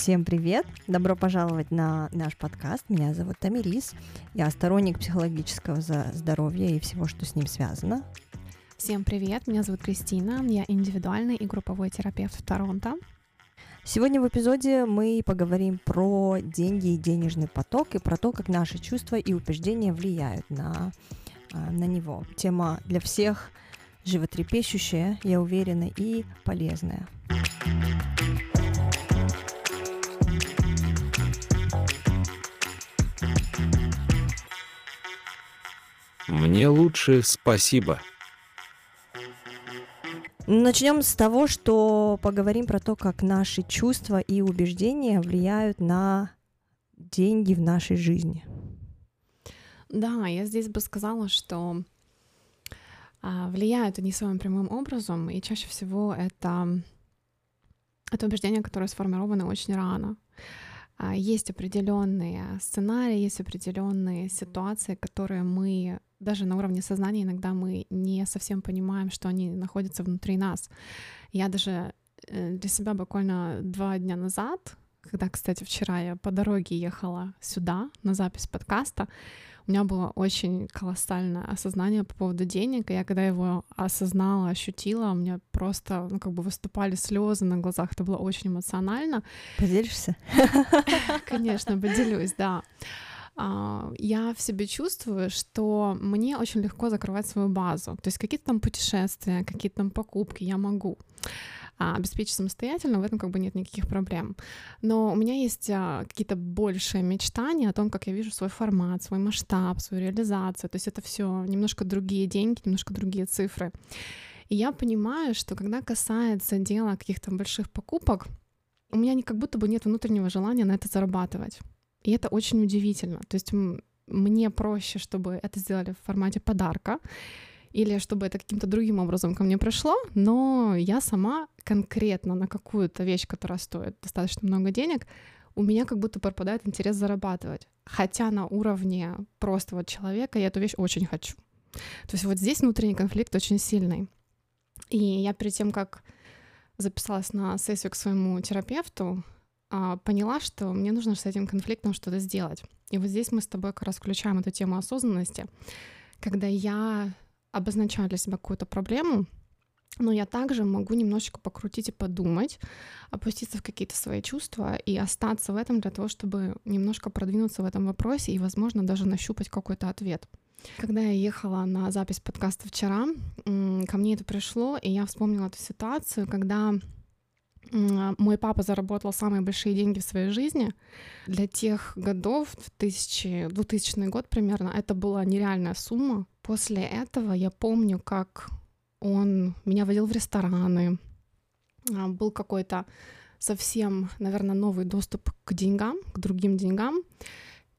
Всем привет! Добро пожаловать на наш подкаст. Меня зовут Тамирис. Я сторонник психологического здоровья и всего, что с ним связано. Всем привет! Меня зовут Кристина. Я индивидуальный и групповой терапевт в Торонто. Сегодня в эпизоде мы поговорим про деньги и денежный поток и про то, как наши чувства и убеждения влияют на, а, на него. Тема для всех животрепещущая, я уверена, и полезная. Мне лучше спасибо. Начнем с того, что поговорим про то, как наши чувства и убеждения влияют на деньги в нашей жизни. Да, я здесь бы сказала, что а, влияют они своим прямым образом, и чаще всего это, это убеждения, которые сформированы очень рано. А, есть определенные сценарии, есть определенные ситуации, которые мы даже на уровне сознания иногда мы не совсем понимаем, что они находятся внутри нас. Я даже э, для себя буквально два дня назад, когда, кстати, вчера я по дороге ехала сюда на запись подкаста, у меня было очень колоссальное осознание по поводу денег, и я когда его осознала, ощутила, у меня просто, ну, как бы выступали слезы на глазах, это было очень эмоционально. Поделишься? Конечно, поделюсь, да а, я в себе чувствую, что мне очень легко закрывать свою базу. То есть какие-то там путешествия, какие-то там покупки я могу обеспечить самостоятельно, в этом как бы нет никаких проблем. Но у меня есть а, какие-то большие мечтания о том, как я вижу свой формат, свой масштаб, свою реализацию. То есть это все немножко другие деньги, немножко другие цифры. И я понимаю, что когда касается дела каких-то больших покупок, у меня как будто бы нет внутреннего желания на это зарабатывать. И это очень удивительно. То есть мне проще, чтобы это сделали в формате подарка, или чтобы это каким-то другим образом ко мне пришло, но я сама конкретно на какую-то вещь, которая стоит достаточно много денег, у меня как будто пропадает интерес зарабатывать. Хотя на уровне просто вот человека я эту вещь очень хочу. То есть вот здесь внутренний конфликт очень сильный. И я перед тем, как записалась на сессию к своему терапевту, а, поняла, что мне нужно с этим конфликтом что-то сделать. И вот здесь мы с тобой как раз включаем эту тему осознанности, когда я обозначаю для себя какую-то проблему, но я также могу немножечко покрутить и подумать, опуститься в какие-то свои чувства и остаться в этом для того, чтобы немножко продвинуться в этом вопросе и, возможно, даже нащупать какой-то ответ. Когда я ехала на запись подкаста вчера, ко мне это пришло, и я вспомнила эту ситуацию, когда мой папа заработал самые большие деньги в своей жизни. Для тех годов, 2000, 2000 год примерно, это была нереальная сумма. После этого я помню, как он меня водил в рестораны. А, был какой-то совсем, наверное, новый доступ к деньгам, к другим деньгам.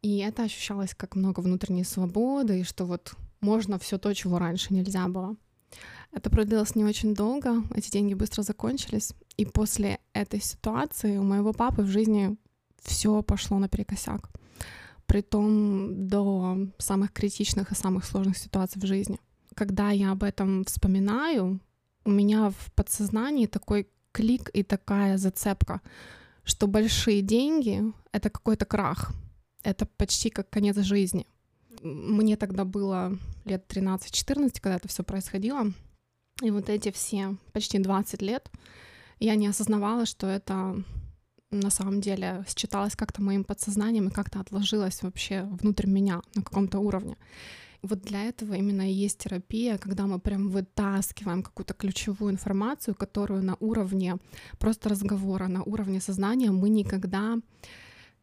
И это ощущалось как много внутренней свободы, и что вот можно все то, чего раньше нельзя было. Это продлилось не очень долго, эти деньги быстро закончились, и после этой ситуации у моего папы в жизни все пошло наперекосяк. Притом до самых критичных и самых сложных ситуаций в жизни. Когда я об этом вспоминаю, у меня в подсознании такой клик и такая зацепка, что большие деньги — это какой-то крах, это почти как конец жизни. Мне тогда было лет 13-14, когда это все происходило. И вот эти все почти 20 лет я не осознавала, что это на самом деле считалось как-то моим подсознанием и как-то отложилось вообще внутрь меня на каком-то уровне. Вот для этого именно и есть терапия, когда мы прям вытаскиваем какую-то ключевую информацию, которую на уровне просто разговора, на уровне сознания мы никогда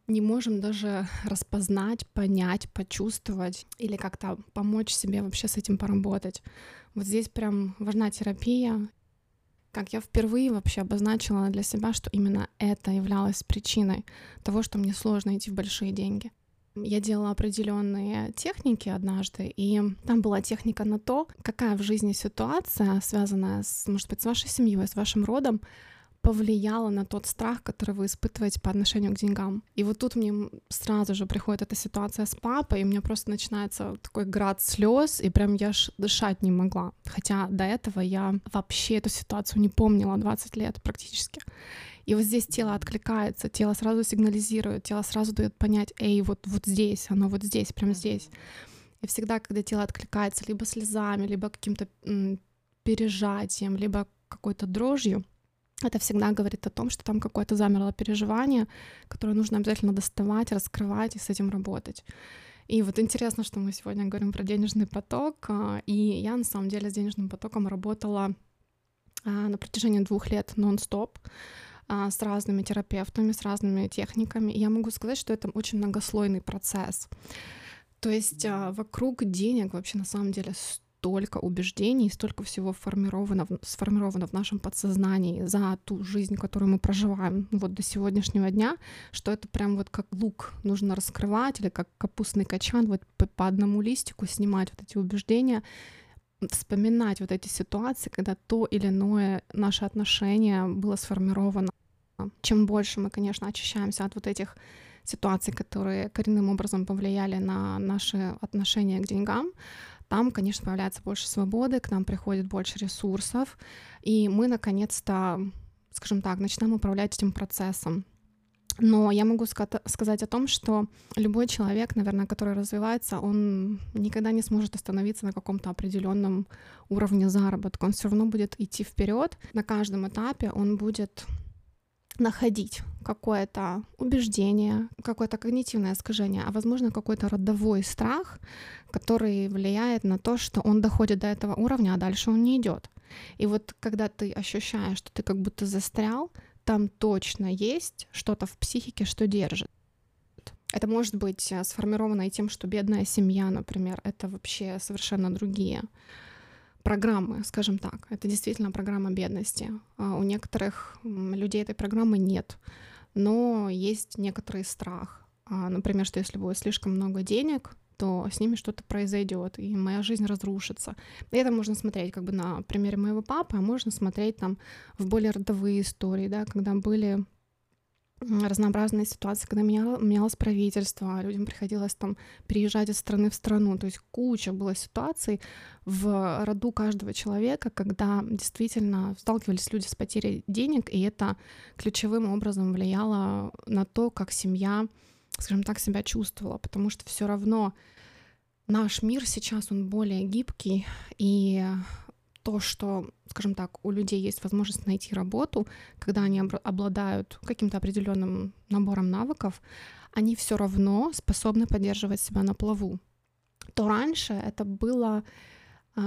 не можем даже распознать, понять, почувствовать или как-то помочь себе вообще с этим поработать. Вот здесь прям важна терапия. Как я впервые вообще обозначила для себя, что именно это являлось причиной того, что мне сложно идти в большие деньги. Я делала определенные техники однажды, и там была техника на то, какая в жизни ситуация, связанная с, может быть, с вашей семьей, с вашим родом, повлияло на тот страх, который вы испытываете по отношению к деньгам. И вот тут мне сразу же приходит эта ситуация с папой, и у меня просто начинается такой град слез, и прям я ж дышать не могла. Хотя до этого я вообще эту ситуацию не помнила 20 лет практически. И вот здесь тело откликается, тело сразу сигнализирует, тело сразу дает понять, эй, вот, вот здесь, оно вот здесь, прямо здесь. И всегда, когда тело откликается либо слезами, либо каким-то пережатием, либо какой-то дрожью, это всегда говорит о том, что там какое-то замерло переживание, которое нужно обязательно доставать, раскрывать и с этим работать. И вот интересно, что мы сегодня говорим про денежный поток, а, и я на самом деле с денежным потоком работала а, на протяжении двух лет нон-стоп а, с разными терапевтами, с разными техниками. И я могу сказать, что это очень многослойный процесс. То есть вокруг денег вообще на самом деле столько убеждений, столько всего формировано, сформировано в нашем подсознании за ту жизнь, которую мы проживаем вот до сегодняшнего дня, что это прям вот как лук нужно раскрывать или как капустный качан вот по, по одному листику снимать вот эти убеждения, вспоминать вот эти ситуации, когда то или иное наше отношение было сформировано. Чем больше мы, конечно, очищаемся от вот этих ситуаций, которые коренным образом повлияли на наши отношения к деньгам, там, конечно, появляется больше свободы, к нам приходит больше ресурсов, и мы, наконец-то, скажем так, начинаем управлять этим процессом. Но я могу сказать о том, что любой человек, наверное, который развивается, он никогда не сможет остановиться на каком-то определенном уровне заработка. Он все равно будет идти вперед. На каждом этапе он будет находить какое-то убеждение, какое-то когнитивное искажение, а возможно какой-то родовой страх, который влияет на то, что он доходит до этого уровня, а дальше он не идет. И вот когда ты ощущаешь, что ты как будто застрял, там точно есть что-то в психике, что держит. Это может быть э, сформировано и тем, что бедная семья, например, это вообще совершенно другие программы, скажем так. Это действительно программа бедности. А у некоторых людей этой программы нет, но есть некоторый страх. А, например, что если будет слишком много денег, то с ними что-то произойдет, и моя жизнь разрушится. И это можно смотреть как бы на примере моего папы, а можно смотреть там в более родовые истории, да, когда были разнообразные ситуации, когда меня, менялось правительство, людям приходилось там переезжать из страны в страну. То есть куча было ситуаций в роду каждого человека, когда действительно сталкивались люди с потерей денег, и это ключевым образом влияло на то, как семья, скажем так, себя чувствовала, потому что все равно наш мир сейчас, он более гибкий, и то, что, скажем так, у людей есть возможность найти работу, когда они обладают каким-то определенным набором навыков, они все равно способны поддерживать себя на плаву. То раньше это было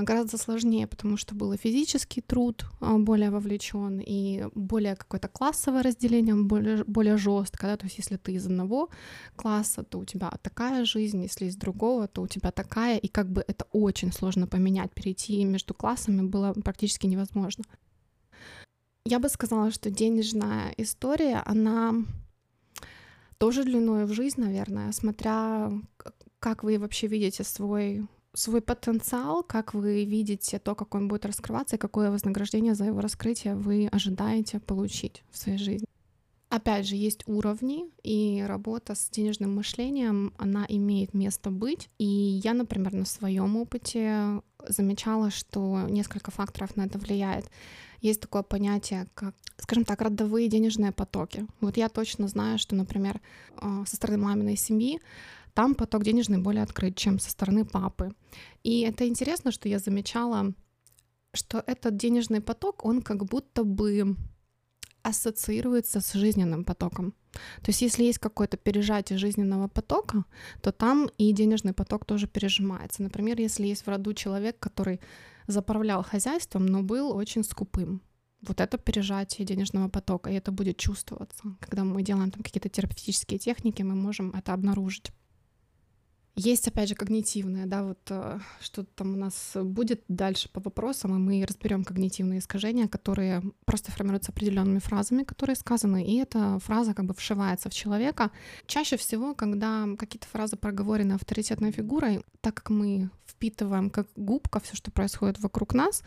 гораздо сложнее, потому что был и физический труд а, более вовлечен, и более какое-то классовое разделение более, более жестко. Да? То есть если ты из одного класса, то у тебя такая жизнь, если из другого, то у тебя такая, и как бы это очень сложно поменять, перейти между классами было практически невозможно. Я бы сказала, что денежная история, она тоже длиной в жизнь, наверное, смотря как вы вообще видите свой свой потенциал, как вы видите то, как он будет раскрываться, и какое вознаграждение за его раскрытие вы ожидаете получить в своей жизни. Опять же, есть уровни, и работа с денежным мышлением, она имеет место быть. И я, например, на своем опыте замечала, что несколько факторов на это влияет. Есть такое понятие, как, скажем так, родовые денежные потоки. Вот я точно знаю, что, например, э, со стороны маминой семьи там поток денежный более открыт, чем со стороны папы. И это интересно, что я замечала, что этот денежный поток, он как будто бы ассоциируется с жизненным потоком. То есть если есть какое-то пережатие жизненного потока, то там и денежный поток тоже пережимается. Например, если есть в роду человек, который заправлял хозяйством, но был очень скупым, вот это пережатие денежного потока, и это будет чувствоваться. Когда мы делаем там какие-то терапевтические техники, мы можем это обнаружить. Есть, опять же, когнитивное, да, вот э, что там у нас будет дальше по вопросам, и мы разберем когнитивные искажения, которые просто формируются определенными фразами, которые сказаны, и эта фраза как бы вшивается в человека. Чаще всего, когда какие-то фразы проговорены авторитетной фигурой, так как мы впитываем как губка все, что происходит вокруг нас,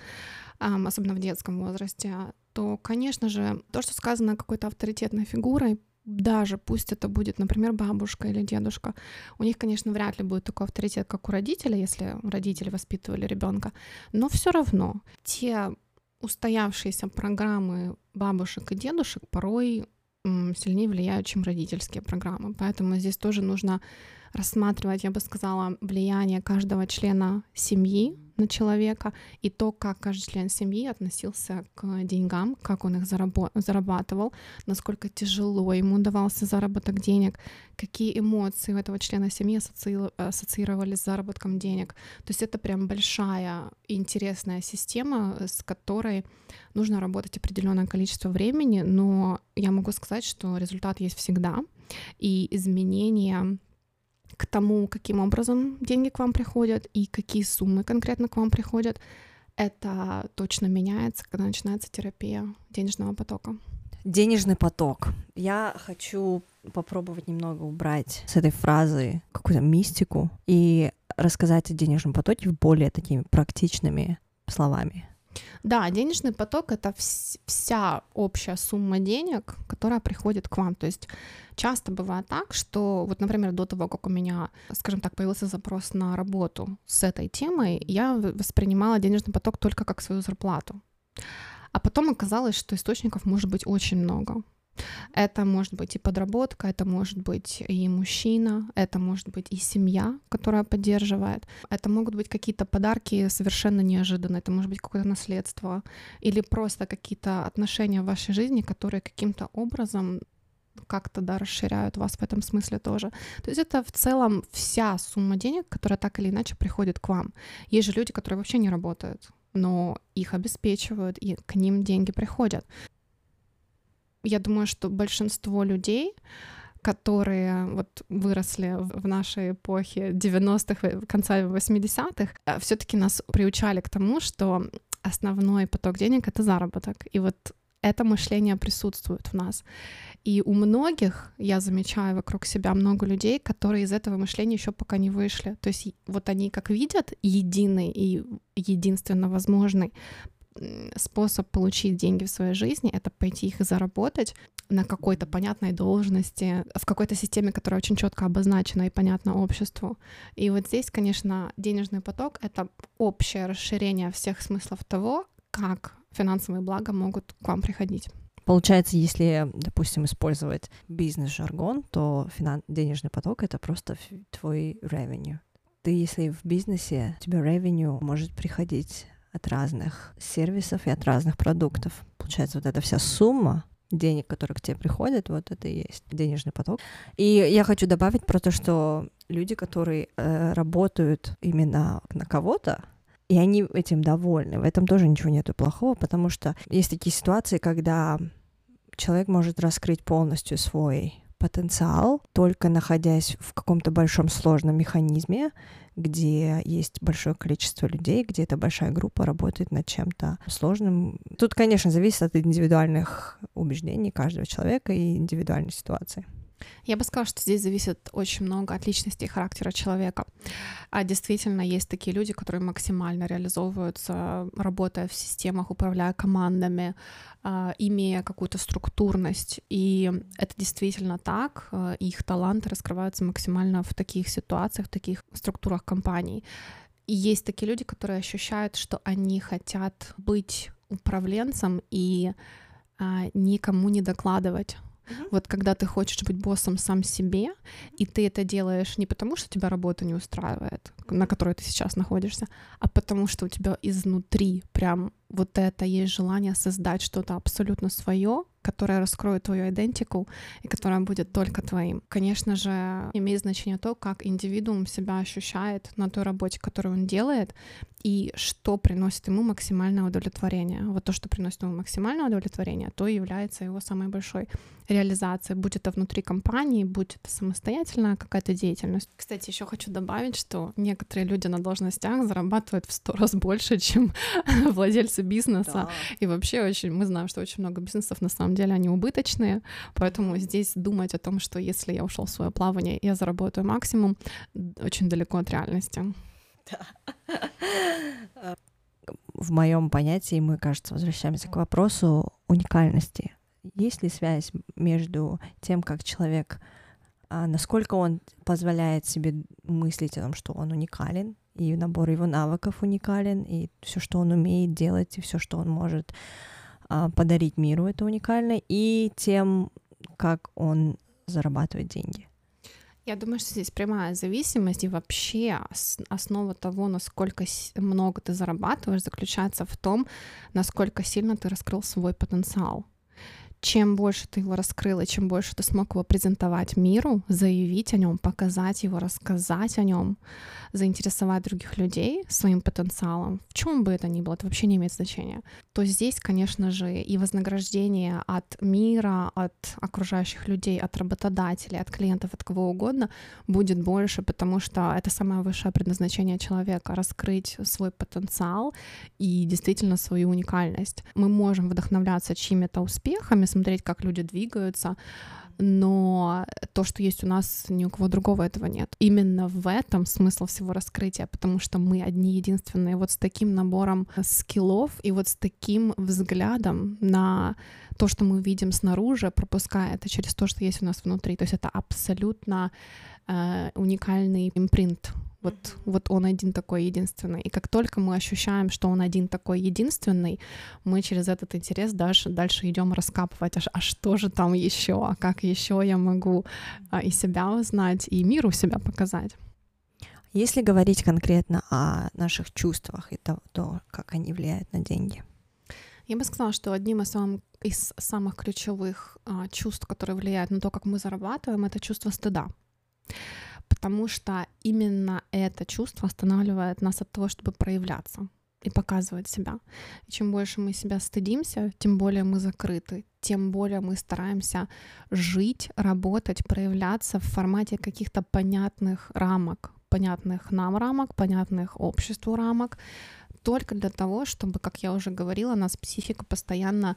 особенно в детском возрасте, то, конечно же, то, что сказано какой-то авторитетной фигурой, даже пусть это будет, например, бабушка или дедушка, у них, конечно, вряд ли будет такой авторитет, как у родителя, если родители воспитывали ребенка, но все равно те устоявшиеся программы бабушек и дедушек порой сильнее влияют, чем родительские программы. Поэтому здесь тоже нужно рассматривать, я бы сказала, влияние каждого члена семьи на человека и то, как каждый член семьи относился к деньгам, как он их зарабатывал, насколько тяжело ему давался заработок денег, какие эмоции у этого члена семьи ассоциировались с заработком денег. То есть это прям большая интересная система, с которой нужно работать определенное количество времени, но я могу сказать, что результат есть всегда, и изменения к тому, каким образом деньги к вам приходят и какие суммы конкретно к вам приходят, это точно меняется, когда начинается терапия денежного потока. Денежный поток. Я хочу попробовать немного убрать с этой фразы какую-то мистику и рассказать о денежном потоке более такими практичными словами. Да, денежный поток это вся общая сумма денег, которая приходит к вам. То есть часто бывает так, что вот, например, до того, как у меня, скажем так, появился запрос на работу с этой темой, я воспринимала денежный поток только как свою зарплату. А потом оказалось, что источников может быть очень много. Это может быть и подработка, это может быть и мужчина, это может быть и семья, которая поддерживает. Это могут быть какие-то подарки совершенно неожиданные, это может быть какое-то наследство или просто какие-то отношения в вашей жизни, которые каким-то образом как-то да, расширяют вас в этом смысле тоже. То есть это в целом вся сумма денег, которая так или иначе приходит к вам. Есть же люди, которые вообще не работают, но их обеспечивают, и к ним деньги приходят я думаю, что большинство людей, которые вот выросли в нашей эпохе 90-х, конца 80-х, э, все таки нас приучали к тому, что основной поток денег — это заработок. И вот это мышление присутствует в нас. И у многих, я замечаю вокруг себя много людей, которые из этого мышления еще пока не вышли. То есть вот они как видят единый и единственно возможный способ получить деньги в своей жизни — это пойти их заработать на какой-то понятной должности, в какой-то системе, которая очень четко обозначена и понятна обществу. И вот здесь, конечно, денежный поток — это общее расширение всех смыслов того, как финансовые блага могут к вам приходить. Получается, если, допустим, использовать бизнес-жаргон, то финан... денежный поток — это просто твой revenue. Ты, если в бизнесе, у тебя revenue может приходить от разных сервисов и от разных продуктов. Получается, вот эта вся сумма денег, которые к тебе приходят, вот это и есть денежный поток. И я хочу добавить про то, что люди, которые э, работают именно на кого-то, и они этим довольны. В этом тоже ничего нету плохого, потому что есть такие ситуации, когда человек может раскрыть полностью свой потенциал, только находясь в каком-то большом сложном механизме, где есть большое количество людей, где эта большая группа работает над чем-то сложным. Тут, конечно, зависит от индивидуальных убеждений каждого человека и индивидуальной ситуации. Я бы сказала, что здесь зависит очень много от личности и характера человека. А действительно есть такие люди, которые максимально реализовываются, работая в системах, управляя командами, а, имея какую-то структурность. И это действительно так. А, их таланты раскрываются максимально в таких ситуациях, в таких структурах компаний. И есть такие люди, которые ощущают, что они хотят быть управленцем и а, никому не докладывать Вот когда ты хочешь быть боссом сам себе, и ты это делаешь не потому, что тебя работа не устраивает, на которой ты сейчас находишься, а потому что у тебя изнутри прям вот это есть желание создать что-то абсолютно свое, которое раскроет твою идентику и которое будет только твоим. Конечно же, имеет значение то, как индивидуум себя ощущает на той работе, которую он делает, и что приносит ему максимальное удовлетворение. Вот то, что приносит ему максимальное удовлетворение, то является его самой большой реализацией, будь это внутри компании, будь это самостоятельная какая-то деятельность. Кстати, еще хочу добавить, что некоторые люди на должностях зарабатывают в сто раз больше, чем владельцы бизнеса. Да. И вообще очень, мы знаем, что очень много бизнесов на самом деле они убыточные, поэтому здесь думать о том, что если я ушел в свое плавание, я заработаю максимум, очень далеко от реальности. В моем понятии мы, кажется, возвращаемся к вопросу уникальности. Есть ли связь между тем, как человек, а, насколько он позволяет себе мыслить о том, что он уникален, и набор его навыков уникален, и все, что он умеет делать, и все, что он может а, подарить миру, это уникально, и тем, как он зарабатывает деньги. Я думаю, что здесь прямая зависимость и вообще основа того, насколько много ты зарабатываешь, заключается в том, насколько сильно ты раскрыл свой потенциал. Чем больше ты его раскрыл, и чем больше ты смог его презентовать миру, заявить о нем, показать его, рассказать о нем, заинтересовать других людей своим потенциалом, в чем бы это ни было, это вообще не имеет значения, то здесь, конечно же, и вознаграждение от мира, от окружающих людей, от работодателей, от клиентов, от кого угодно будет больше, потому что это самое высшее предназначение человека — раскрыть свой потенциал и действительно свою уникальность. Мы можем вдохновляться чьими-то успехами, смотреть, как люди двигаются, но то, что есть у нас, ни у кого другого этого нет. Именно в этом смысл всего раскрытия, потому что мы одни единственные. Вот с таким набором скиллов и вот с таким взглядом на то, что мы видим снаружи, пропуская это через то, что есть у нас внутри. То есть это абсолютно э, уникальный импринт вот, вот он один такой единственный. И как только мы ощущаем, что он один такой единственный, мы через этот интерес дальше, дальше идем раскапывать, а, а что же там еще, а как еще я могу а, и себя узнать, и миру себя показать. Если говорить конкретно о наших чувствах и то, то как они влияют на деньги. Я бы сказала, что одним из, самых, из самых ключевых а, чувств, которые влияют на то, как мы зарабатываем, это чувство стыда потому что именно это чувство останавливает нас от того, чтобы проявляться и показывать себя. И чем больше мы себя стыдимся, тем более мы закрыты, тем более мы стараемся жить, работать, проявляться в формате каких-то понятных рамок, понятных нам рамок, понятных обществу рамок, только для того, чтобы, как я уже говорила, нас психика постоянно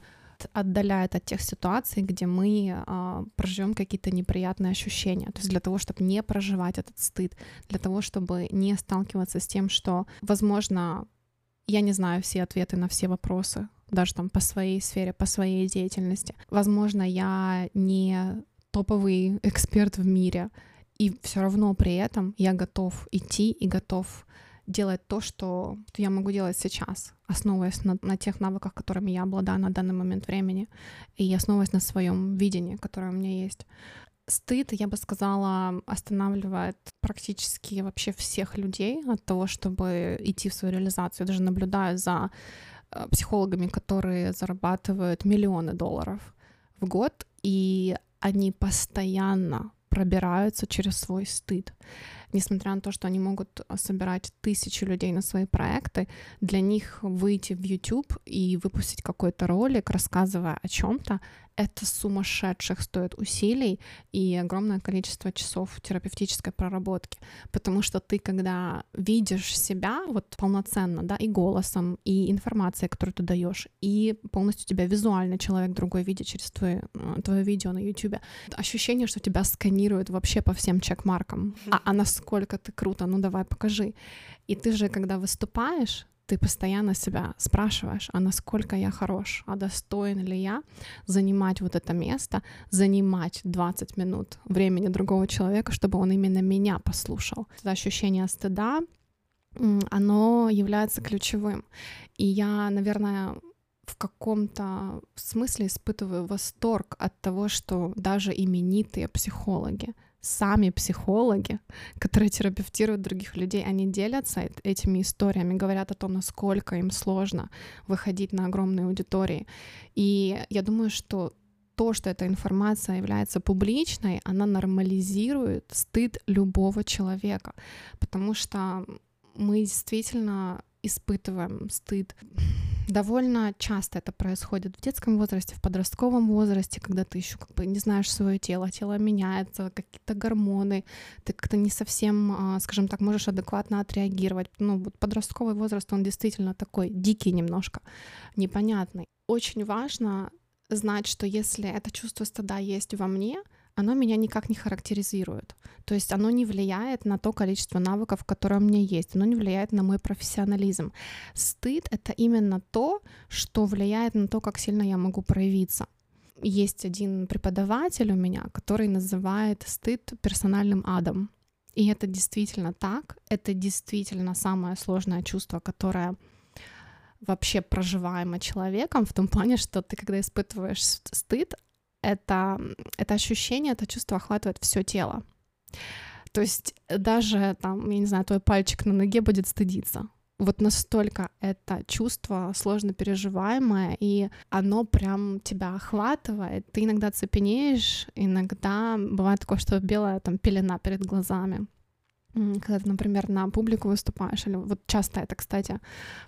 отдаляет от тех ситуаций, где мы э, проживем какие-то неприятные ощущения. То есть для того, чтобы не проживать этот стыд, для того, чтобы не сталкиваться с тем, что, возможно, я не знаю все ответы на все вопросы, даже там по своей сфере, по своей деятельности. Возможно, я не топовый эксперт в мире, и все равно при этом я готов идти и готов делать то, что я могу делать сейчас, основываясь на, на тех навыках, которыми я обладаю на данный момент времени, и основываясь на своем видении, которое у меня есть. Стыд, я бы сказала, останавливает практически вообще всех людей от того, чтобы идти в свою реализацию. Я даже наблюдаю за э, психологами, которые зарабатывают миллионы долларов в год, и они постоянно пробираются через свой стыд несмотря на то, что они могут а, собирать тысячи людей на свои проекты, для них выйти в YouTube и выпустить какой-то ролик, рассказывая о чем-то, это сумасшедших стоит усилий и огромное количество часов терапевтической проработки, потому что ты, когда видишь себя вот полноценно, да, и голосом, и информацией, которую ты даешь, и полностью тебя визуально человек другой видит через твое, э, твое видео на YouTube, ощущение, что тебя сканируют вообще по всем чекмаркам. А, а насколько ты круто, ну давай покажи. И ты же, когда выступаешь, ты постоянно себя спрашиваешь, а насколько я хорош, а достоин ли я занимать вот это место, занимать 20 минут времени другого человека, чтобы он именно меня послушал. Это ощущение стыда, оно является ключевым. И я, наверное, в каком-то смысле испытываю восторг от того, что даже именитые психологи, сами психологи, которые терапевтируют других людей, они делятся этими историями, говорят о том, насколько им сложно выходить на огромные аудитории. И я думаю, что то, что эта информация является публичной, она нормализирует стыд любого человека, потому что мы действительно испытываем стыд. Довольно часто это происходит в детском возрасте, в подростковом возрасте, когда ты еще как бы не знаешь свое тело, тело меняется, какие-то гормоны, ты как-то не совсем, а, скажем так, можешь адекватно отреагировать. Ну, вот подростковый возраст, он действительно такой дикий немножко, непонятный. Очень важно знать, что если это чувство стыда есть во мне, оно меня никак не характеризует. То есть оно не влияет на то количество навыков, которые у меня есть, оно не влияет на мой профессионализм. Стыд — это именно то, что влияет на то, как сильно я могу проявиться. Есть один преподаватель у меня, который называет стыд персональным адом. И это действительно так. Это действительно самое сложное чувство, которое вообще проживаемо человеком, в том плане, что ты, когда испытываешь стыд, это, это ощущение, это чувство охватывает все тело. То есть даже там, я не знаю, твой пальчик на ноге будет стыдиться. Вот настолько это чувство сложно переживаемое, и оно прям тебя охватывает. Ты иногда цепенеешь, иногда бывает такое, что белая там пелена перед глазами когда ты, например, на публику выступаешь, или вот часто это, кстати,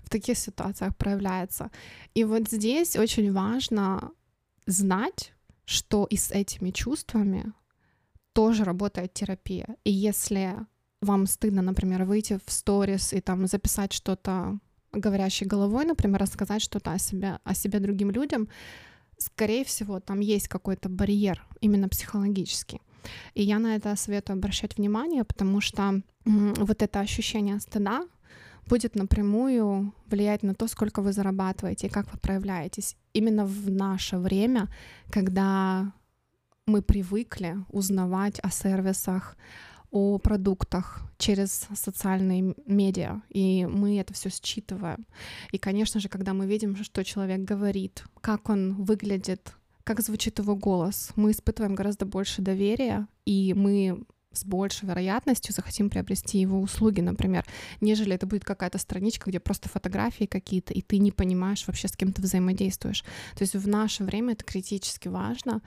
в таких ситуациях проявляется. И вот здесь очень важно знать, что и с этими чувствами тоже работает терапия. И если вам стыдно, например, выйти в сторис и там записать что-то говорящей головой, например, рассказать что-то о себе, о себе другим людям, скорее всего, там есть какой-то барьер именно психологический. И я на это советую обращать внимание, потому что вот это ощущение стыда будет напрямую влиять на то, сколько вы зарабатываете и как вы проявляетесь. Именно в наше время, когда мы привыкли узнавать о сервисах, о продуктах через социальные медиа, и мы это все считываем. И, конечно же, когда мы видим, что человек говорит, как он выглядит, как звучит его голос, мы испытываем гораздо больше доверия, и мы с большей вероятностью захотим приобрести его услуги, например, нежели это будет какая-то страничка, где просто фотографии какие-то, и ты не понимаешь вообще, с кем ты взаимодействуешь. То есть в наше время это критически важно,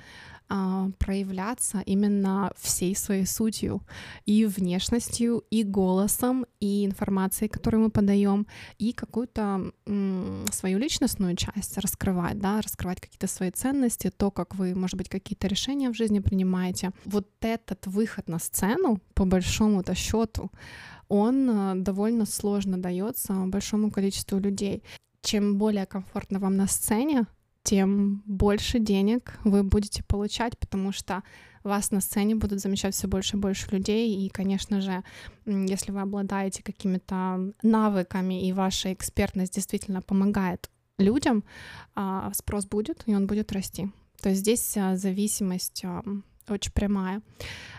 а, проявляться именно всей своей сутью, и внешностью, и голосом, и информацией, которую мы подаем, и какую-то м, свою личностную часть раскрывать, да, раскрывать какие-то свои ценности, то, как вы, может быть, какие-то решения в жизни принимаете. Вот этот выход на сцену, по большому-то счету, он э, довольно сложно дается большому количеству людей. Чем более комфортно вам на сцене, тем больше денег вы будете получать, потому что вас на сцене будут замечать все больше и больше людей. И, конечно же, если вы обладаете какими-то навыками и ваша экспертность действительно помогает людям, а, спрос будет, и он будет расти. То есть здесь а, зависимость а, очень прямая.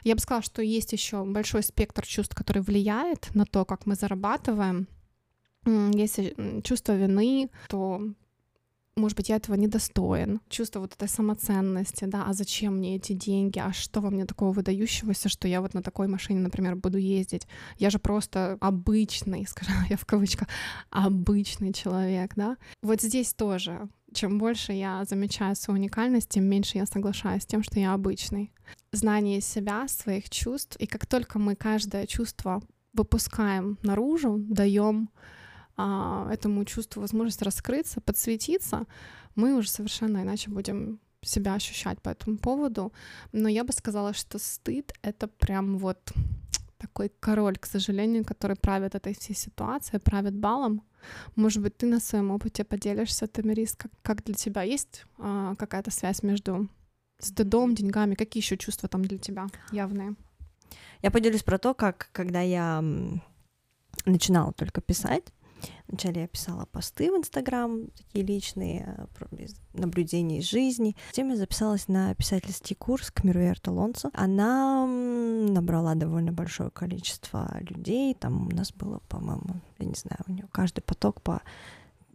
Я бы сказала, что есть еще большой спектр чувств, который влияет на то, как мы зарабатываем. Если чувство вины, то может быть, я этого недостоин, чувство вот этой самоценности, да, а зачем мне эти деньги, а что во мне такого выдающегося, что я вот на такой машине, например, буду ездить, я же просто обычный, скажем я в кавычках, обычный человек, да. Вот здесь тоже, чем больше я замечаю свою уникальность, тем меньше я соглашаюсь с тем, что я обычный. Знание себя, своих чувств, и как только мы каждое чувство выпускаем наружу, даем этому чувству возможность раскрыться, подсветиться, мы уже совершенно иначе будем себя ощущать по этому поводу. Но я бы сказала, что стыд — это прям вот такой король, к сожалению, который правит этой всей ситуацией, правит балом. Может быть, ты на своем опыте поделишься, Тамирис, как, как для тебя есть а, какая-то связь между стыдом, деньгами? Какие еще чувства там для тебя явные? Я поделюсь про то, как когда я начинала только писать, Вначале я писала посты в Инстаграм, такие личные, э, наблюдения из жизни. Затем я записалась на писательский курс к Мируэрту Лонсо. Она набрала довольно большое количество людей. Там у нас было, по-моему, я не знаю, у нее каждый поток по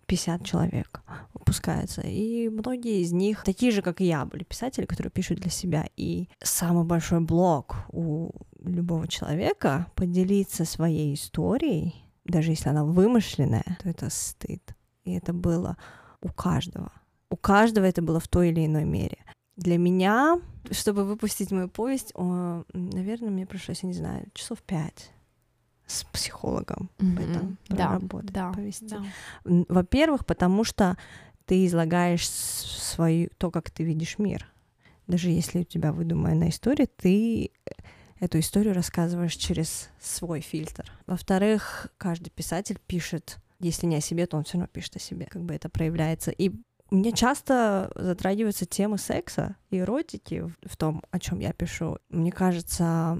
50 человек выпускается. И многие из них такие же, как и я, были писатели, которые пишут для себя. И самый большой блок у любого человека поделиться своей историей даже если она вымышленная, то это стыд. И это было у каждого. У каждого это было в той или иной мере. Для меня, чтобы выпустить мою повесть, о, наверное, мне пришлось, я не знаю, часов пять с психологом mm-hmm. этом да, да, повести. Да. Во-первых, потому что ты излагаешь свою то, как ты видишь мир. Даже если у тебя выдуманная история, ты эту историю рассказываешь через свой фильтр. Во-вторых, каждый писатель пишет, если не о себе, то он все равно пишет о себе, как бы это проявляется. И мне часто затрагиваются темы секса и эротики в том, о чем я пишу. Мне кажется,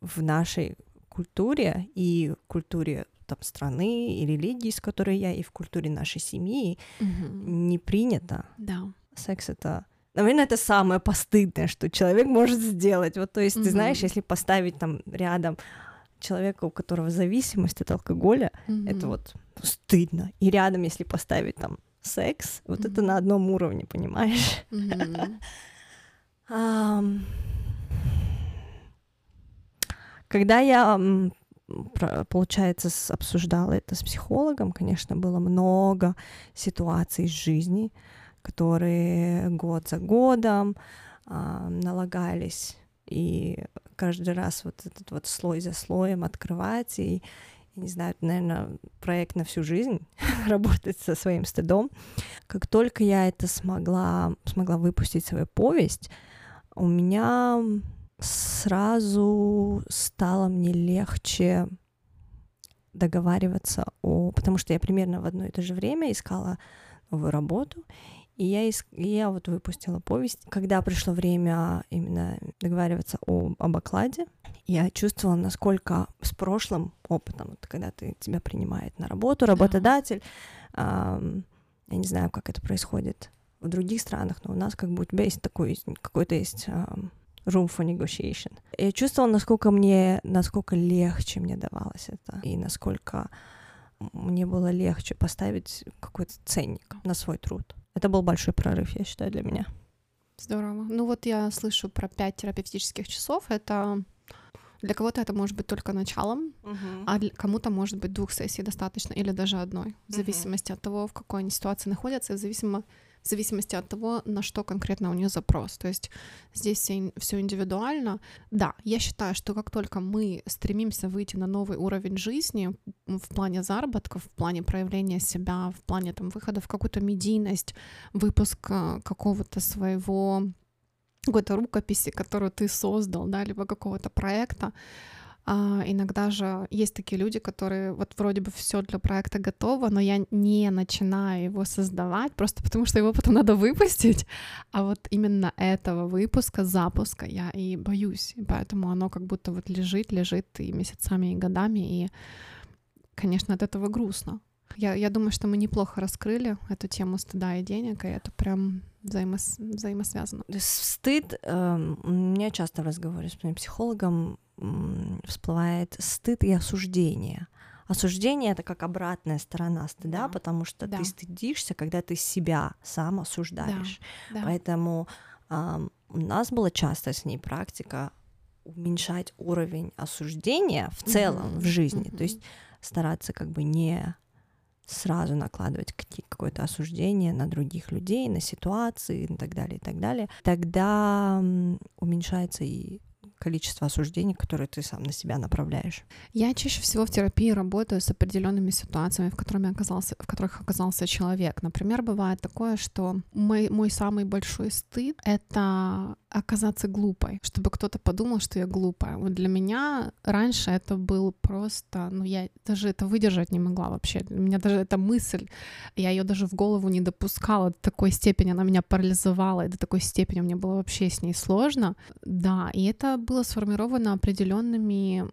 в нашей культуре и культуре там страны и религии, с которой я, и в культуре нашей семьи угу. не принято. Да. Секс это Наверное, это самое постыдное, что человек может сделать. Вот, то есть, mm-hmm. ты знаешь, если поставить там рядом человека, у которого зависимость от алкоголя, mm-hmm. это вот стыдно. И рядом, если поставить там секс, вот mm-hmm. это на одном уровне, понимаешь? Mm-hmm. um, когда я, получается, обсуждала это с психологом, конечно, было много ситуаций из жизни, которые год за годом а, налагались, и каждый раз вот этот вот слой за слоем открывать, и, не знаю, это, наверное, проект на всю жизнь, работать со своим стыдом. Как только я это смогла, смогла выпустить свою повесть, у меня сразу стало мне легче договариваться о... Потому что я примерно в одно и то же время искала новую работу, и я, иск... я вот выпустила повесть. Когда пришло время именно договариваться о... об окладе, я чувствовала, насколько с прошлым опытом, вот, когда ты, тебя принимает на работу работодатель, эм, я не знаю, как это происходит в других странах, но у нас как бы у тебя есть такой, какой-то есть эм, room for negotiation. Я чувствовала, насколько мне, насколько легче мне давалось это, и насколько мне было легче поставить какой-то ценник на свой труд. Это был большой прорыв, я считаю, для меня. Здорово. Ну вот я слышу про пять терапевтических часов. Это для кого-то это может быть только началом, uh-huh. а кому-то может быть двух сессий достаточно или даже одной, в зависимости uh-huh. от того, в какой они ситуации находятся, и в зависимости в зависимости от того, на что конкретно у нее запрос. То есть здесь все индивидуально. Да, я считаю, что как только мы стремимся выйти на новый уровень жизни в плане заработков, в плане проявления себя, в плане там выхода в какую-то медийность, выпуск какого-то своего какой-то рукописи, которую ты создал, да, либо какого-то проекта, а, иногда же есть такие люди, которые вот вроде бы все для проекта готово, но я не начинаю его создавать просто потому, что его потом надо выпустить. А вот именно этого выпуска, запуска я и боюсь, и поэтому оно как будто вот лежит, лежит и месяцами, и годами, и, конечно, от этого грустно. Я, я думаю, что мы неплохо раскрыли эту тему стыда и денег, и это прям взаимос, взаимосвязано. Стыд, э, у меня часто в разговоре с моим психологом всплывает стыд и осуждение. Осуждение это как обратная сторона стыда, да. потому что да. ты стыдишься, когда ты себя сам осуждаешь. Да. Да. Поэтому э, у нас была часто с ней практика уменьшать уровень осуждения в целом mm-hmm. в жизни, mm-hmm. то есть стараться как бы не сразу накладывать какое-то осуждение на других людей, на ситуации и так далее, и так далее, тогда уменьшается и количество осуждений, которые ты сам на себя направляешь. Я чаще всего в терапии работаю с определенными ситуациями, в, которыми оказался, в которых оказался человек. Например, бывает такое, что мой, мой самый большой стыд — это оказаться глупой, чтобы кто-то подумал, что я глупая. Вот для меня раньше это был просто, ну я даже это выдержать не могла вообще. У меня даже эта мысль, я ее даже в голову не допускала до такой степени, она меня парализовала, и до такой степени мне было вообще с ней сложно. Да, и это было сформировано определенными,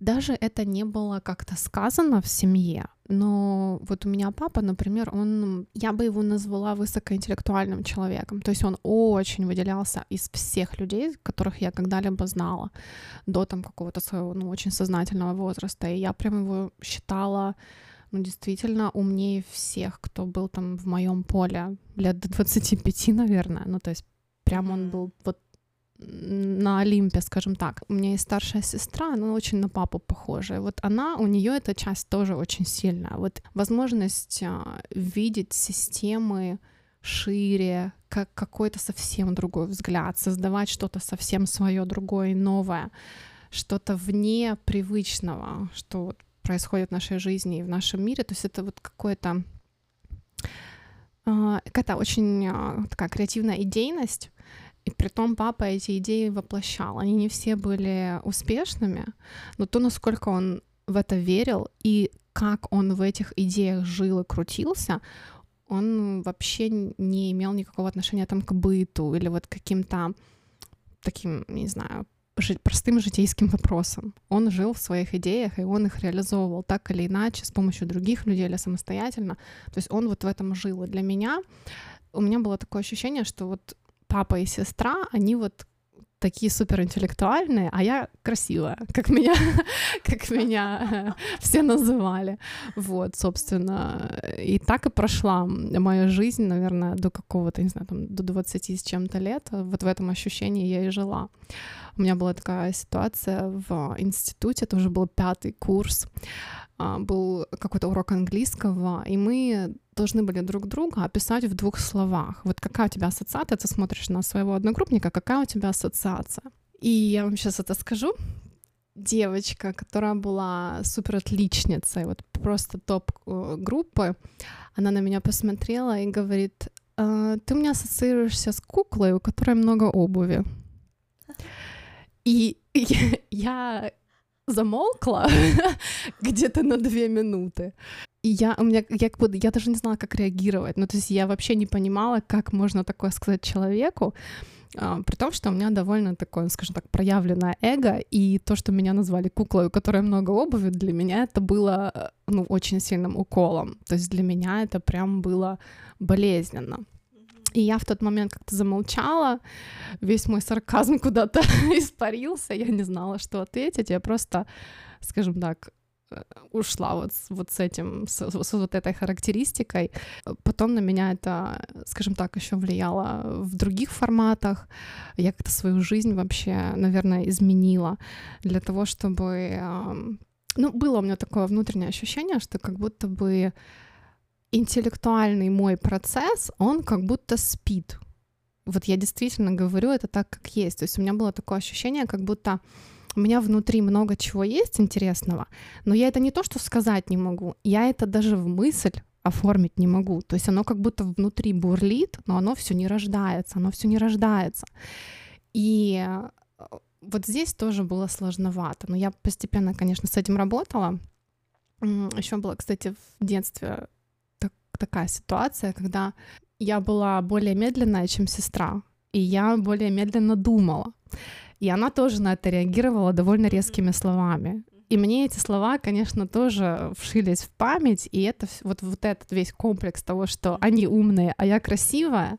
даже это не было как-то сказано в семье, но вот у меня папа, например, он, я бы его назвала высокоинтеллектуальным человеком. То есть он очень выделялся из всех людей, которых я когда-либо знала до там какого-то своего, ну, очень сознательного возраста. И я прям его считала ну, действительно умнее всех, кто был там в моем поле лет до 25, наверное. Ну, то есть прям он был вот на Олимпе, скажем так. У меня есть старшая сестра, она очень на папу похожа. Вот она, у нее эта часть тоже очень сильная. Вот возможность а, видеть системы шире, как какой-то совсем другой взгляд, создавать что-то совсем свое, другое, новое, что-то вне привычного, что вот происходит в нашей жизни и в нашем мире. То есть это вот какое-то а, какая-то очень а, такая креативная идейность, и при том папа эти идеи воплощал. Они не все были успешными, но то, насколько он в это верил и как он в этих идеях жил и крутился, он вообще не имел никакого отношения там к быту или вот каким-то таким, не знаю, простым житейским вопросам. Он жил в своих идеях, и он их реализовывал так или иначе, с помощью других людей или самостоятельно. То есть он вот в этом жил. И для меня у меня было такое ощущение, что вот папа и сестра, они вот такие суперинтеллектуальные, а я красивая, как меня, как меня все называли. Вот, собственно, и так и прошла моя жизнь, наверное, до какого-то, не знаю, там, до 20 с чем-то лет. Вот в этом ощущении я и жила. У меня была такая ситуация в институте, это уже был пятый курс, а, был какой-то урок английского, и мы должны были друг друга описать в двух словах. Вот какая у тебя ассоциация, ты смотришь на своего одногруппника, какая у тебя ассоциация. И я вам сейчас это скажу. Девочка, которая была супер отличницей, вот просто топ э, группы, она на меня посмотрела и говорит, «А, ты у меня ассоциируешься с куклой, у которой много обуви. И я замолкла где-то на две минуты. И я, у меня, я, как я даже не знала, как реагировать. Ну, то есть я вообще не понимала, как можно такое сказать человеку, а, при том, что у меня довольно такое, скажем так, проявленное эго, и то, что меня назвали куклой, у которой много обуви, для меня это было, э, ну, очень сильным уколом. То есть для меня это прям было болезненно. И я в тот момент как-то замолчала, весь мой сарказм куда-то испарился, я не знала, что ответить, я просто, скажем так, ушла вот, с, вот с этим, с, с вот этой характеристикой. Потом на меня это, скажем так, еще влияло в других форматах. Я как-то свою жизнь вообще, наверное, изменила для того, чтобы... Ну, было у меня такое внутреннее ощущение, что как будто бы интеллектуальный мой процесс, он как будто спит. Вот я действительно говорю это так, как есть. То есть у меня было такое ощущение, как будто у меня внутри много чего есть интересного, но я это не то, что сказать не могу, я это даже в мысль оформить не могу. То есть оно как будто внутри бурлит, но оно все не рождается, оно все не рождается. И э, вот здесь тоже было сложновато. Но я постепенно, конечно, с этим работала. Еще было, кстати, в детстве такая ситуация, когда я была более медленная, чем сестра, и я более медленно думала. И она тоже на это реагировала довольно резкими словами. И мне эти слова, конечно, тоже вшились в память, и это вот, вот этот весь комплекс того, что они умные, а я красивая,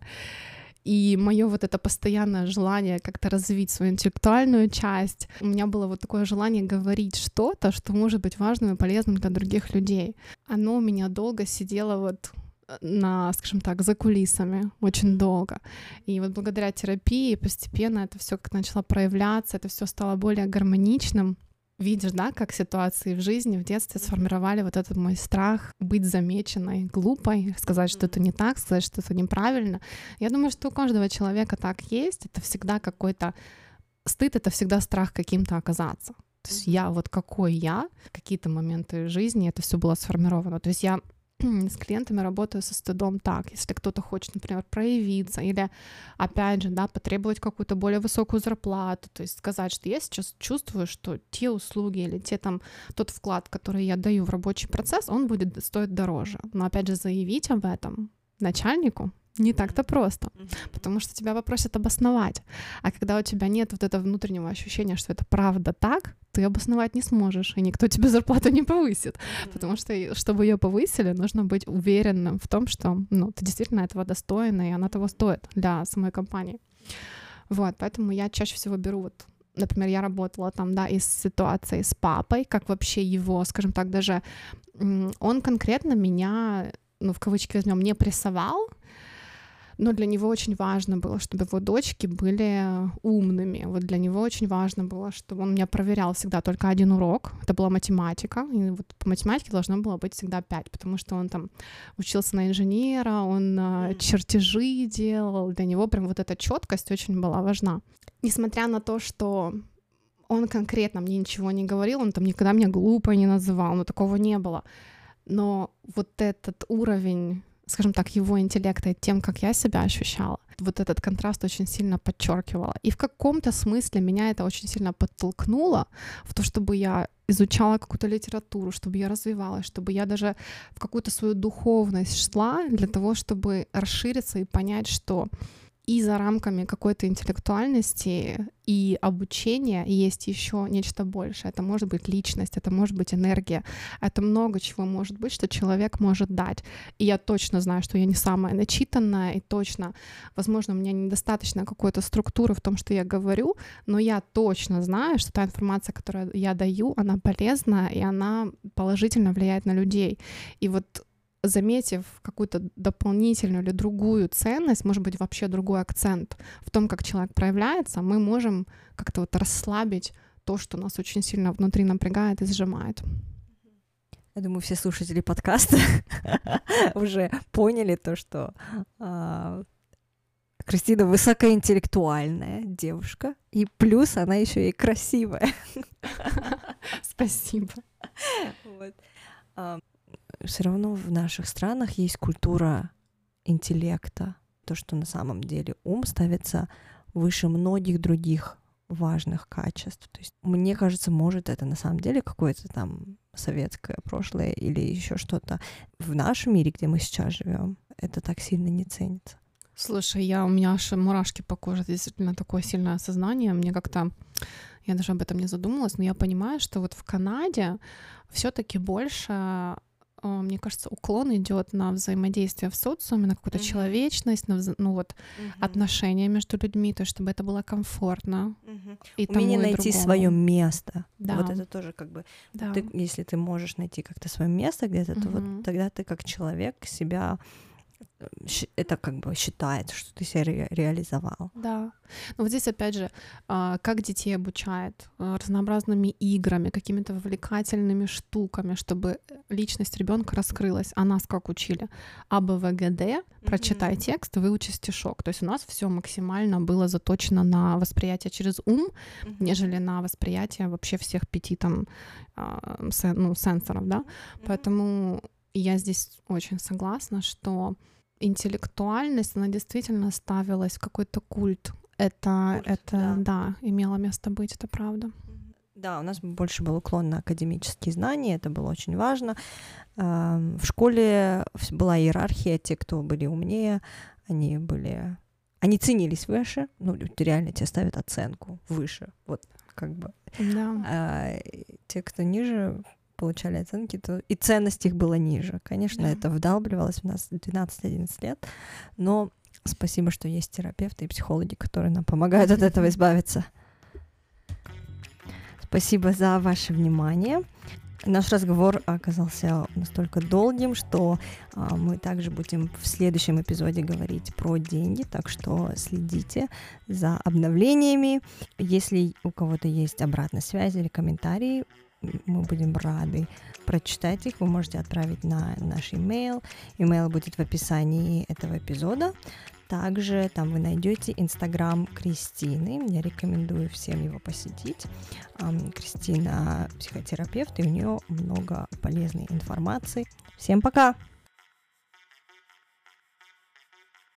и мое вот это постоянное желание как-то развить свою интеллектуальную часть, у меня было вот такое желание говорить что-то, что может быть важным и полезным для других людей. Оно у меня долго сидело вот на, скажем так, за кулисами очень долго. И вот благодаря терапии постепенно это все как начало проявляться, это все стало более гармоничным видишь, да, как ситуации в жизни, в детстве сформировали вот этот мой страх быть замеченной, глупой, сказать, что это не так, сказать, что это неправильно. Я думаю, что у каждого человека так есть. Это всегда какой-то стыд, это всегда страх каким-то оказаться. То есть я вот какой я, какие-то моменты жизни это все было сформировано. То есть я с клиентами работаю со стыдом так, если кто-то хочет, например, проявиться или, опять же, да, потребовать какую-то более высокую зарплату, то есть сказать, что я сейчас чувствую, что те услуги или те там, тот вклад, который я даю в рабочий процесс, он будет стоить дороже. Но, опять же, заявить об этом начальнику, не так-то просто, потому что тебя попросят обосновать. А когда у тебя нет вот этого внутреннего ощущения, что это правда так, ты обосновать не сможешь, и никто тебе зарплату не повысит. Потому что, чтобы ее повысили, нужно быть уверенным в том, что ну, ты действительно этого достойна, и она того стоит для самой компании. Вот, поэтому я чаще всего беру вот например, я работала там, да, из ситуации с папой, как вообще его, скажем так, даже он конкретно меня, ну, в кавычки возьмем, не прессовал, но для него очень важно было, чтобы его дочки были умными. Вот для него очень важно было, чтобы он меня проверял всегда только один урок. Это была математика. И вот по математике должно было быть всегда пять, потому что он там учился на инженера, он mm. чертежи делал. Для него прям вот эта четкость очень была важна. Несмотря на то, что он конкретно мне ничего не говорил, он там никогда меня глупо не называл, но такого не было. Но вот этот уровень скажем так, его интеллекта и тем, как я себя ощущала, вот этот контраст очень сильно подчеркивала. И в каком-то смысле меня это очень сильно подтолкнуло в то, чтобы я изучала какую-то литературу, чтобы я развивалась, чтобы я даже в какую-то свою духовность шла для того, чтобы расшириться и понять, что и за рамками какой-то интеллектуальности и обучения есть еще нечто большее. Это может быть личность, это может быть энергия, это много чего может быть, что человек может дать. И я точно знаю, что я не самая начитанная, и точно, возможно, у меня недостаточно какой-то структуры в том, что я говорю, но я точно знаю, что та информация, которую я даю, она полезна, и она положительно влияет на людей. И вот заметив какую-то дополнительную или другую ценность, может быть, вообще другой акцент в том, как человек проявляется, мы можем как-то вот расслабить то, что нас очень сильно внутри напрягает и сжимает. Я думаю, все слушатели подкаста уже поняли то, что э, Кристина высокоинтеллектуальная девушка, и плюс она еще и красивая. Спасибо. Вот все равно в наших странах есть культура интеллекта, то, что на самом деле ум ставится выше многих других важных качеств. То есть, мне кажется, может это на самом деле какое-то там советское прошлое или еще что-то в нашем мире, где мы сейчас живем, это так сильно не ценится. Слушай, я у меня аж мурашки по коже, действительно такое сильное осознание. Мне как-то я даже об этом не задумалась, но я понимаю, что вот в Канаде все-таки больше мне кажется, уклон идет на взаимодействие в социуме, на какую-то mm-hmm. человечность, на ну вот mm-hmm. отношения между людьми, то чтобы это было комфортно. Mm-hmm. И Умение тому, найти свое место. Да. Вот это тоже как бы, да. ты, если ты можешь найти как-то свое место где-то, mm-hmm. то вот тогда ты как человек себя это как бы считается, что ты себя ре- реализовал. Да. Но вот здесь опять же, а, как детей обучают а, разнообразными играми, какими-то вовлекательными штуками, чтобы личность ребенка раскрылась. А нас как учили? АБВГД, прочитай mm-hmm. текст, выучи стишок. То есть у нас все максимально было заточено на восприятие через ум, mm-hmm. нежели на восприятие вообще всех пяти там а, ну, сенсоров, да. Mm-hmm. Поэтому я здесь очень согласна, что интеллектуальность, она действительно ставилась в какой-то культ. Это, культ, это да. да, имело место быть, это правда. Да, у нас больше был уклон на академические знания, это было очень важно. В школе была иерархия, те, кто были умнее, они были... Они ценились выше, ну, реально тебе ставят оценку выше, вот как бы. Да. А те, кто ниже, получали оценки, то и ценность их была ниже. Конечно, да. это вдалбливалось в нас 12-11 лет, но спасибо, что есть терапевты и психологи, которые нам помогают от этого избавиться. Спасибо за ваше внимание. Наш разговор оказался настолько долгим, что а, мы также будем в следующем эпизоде говорить про деньги, так что следите за обновлениями. Если у кого-то есть обратная связь или комментарии, мы будем рады прочитать их. Вы можете отправить на наш email. Email будет в описании этого эпизода. Также там вы найдете Инстаграм Кристины. Я рекомендую всем его посетить. Кристина психотерапевт, и у нее много полезной информации. Всем пока!